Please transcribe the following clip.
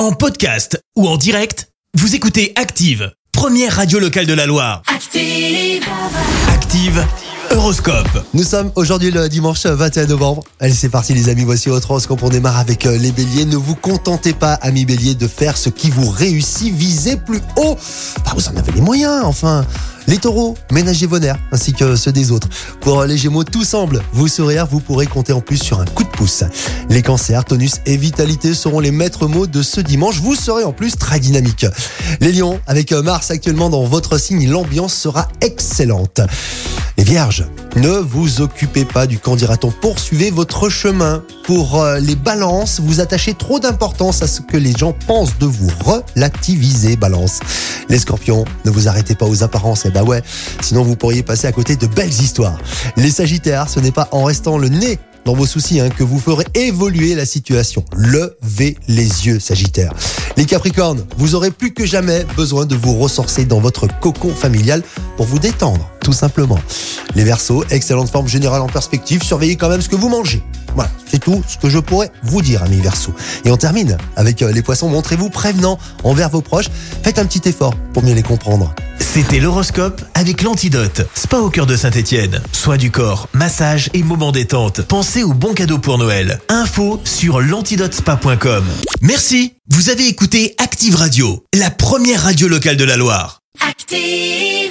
En podcast ou en direct, vous écoutez Active, première radio locale de la Loire. Active. Active, Horoscope. Nous sommes aujourd'hui le dimanche 21 novembre. Allez, c'est parti les amis, voici votre horoscope. On démarre avec euh, les béliers. Ne vous contentez pas, amis béliers, de faire ce qui vous réussit. Visez plus haut. Bah, vous en avez les moyens, enfin. Les taureaux, ménagez vos nerfs, ainsi que ceux des autres. Pour les gémeaux, tout semble vous sourire, vous pourrez compter en plus sur un coup de pouce. Les cancers, tonus et vitalité seront les maîtres mots de ce dimanche. Vous serez en plus très dynamique. Les lions, avec Mars actuellement dans votre signe, l'ambiance sera excellente. Les vierges, ne vous occupez pas du candidaton, poursuivez votre chemin. Pour euh, les balances, vous attachez trop d'importance à ce que les gens pensent de vous. Relativisez, balance. Les scorpions, ne vous arrêtez pas aux apparences, eh bah ouais, sinon vous pourriez passer à côté de belles histoires. Les sagittaires, ce n'est pas en restant le nez vos soucis hein, que vous ferez évoluer la situation. Levez les yeux, Sagittaire. Les Capricornes, vous aurez plus que jamais besoin de vous ressourcer dans votre cocon familial pour vous détendre, tout simplement. Les Verseaux, excellente forme générale en perspective, surveillez quand même ce que vous mangez. Voilà, c'est tout ce que je pourrais vous dire, amis Verseaux. Et on termine avec euh, les Poissons, montrez-vous prévenant envers vos proches, faites un petit effort pour mieux les comprendre. C'était l'horoscope avec l'antidote. Spa au cœur de Saint-Étienne. Soins du corps, massage et moments détente. Pensez aux bons cadeaux pour Noël. Info sur l'antidotespa.com. Merci. Vous avez écouté Active Radio, la première radio locale de la Loire. Active.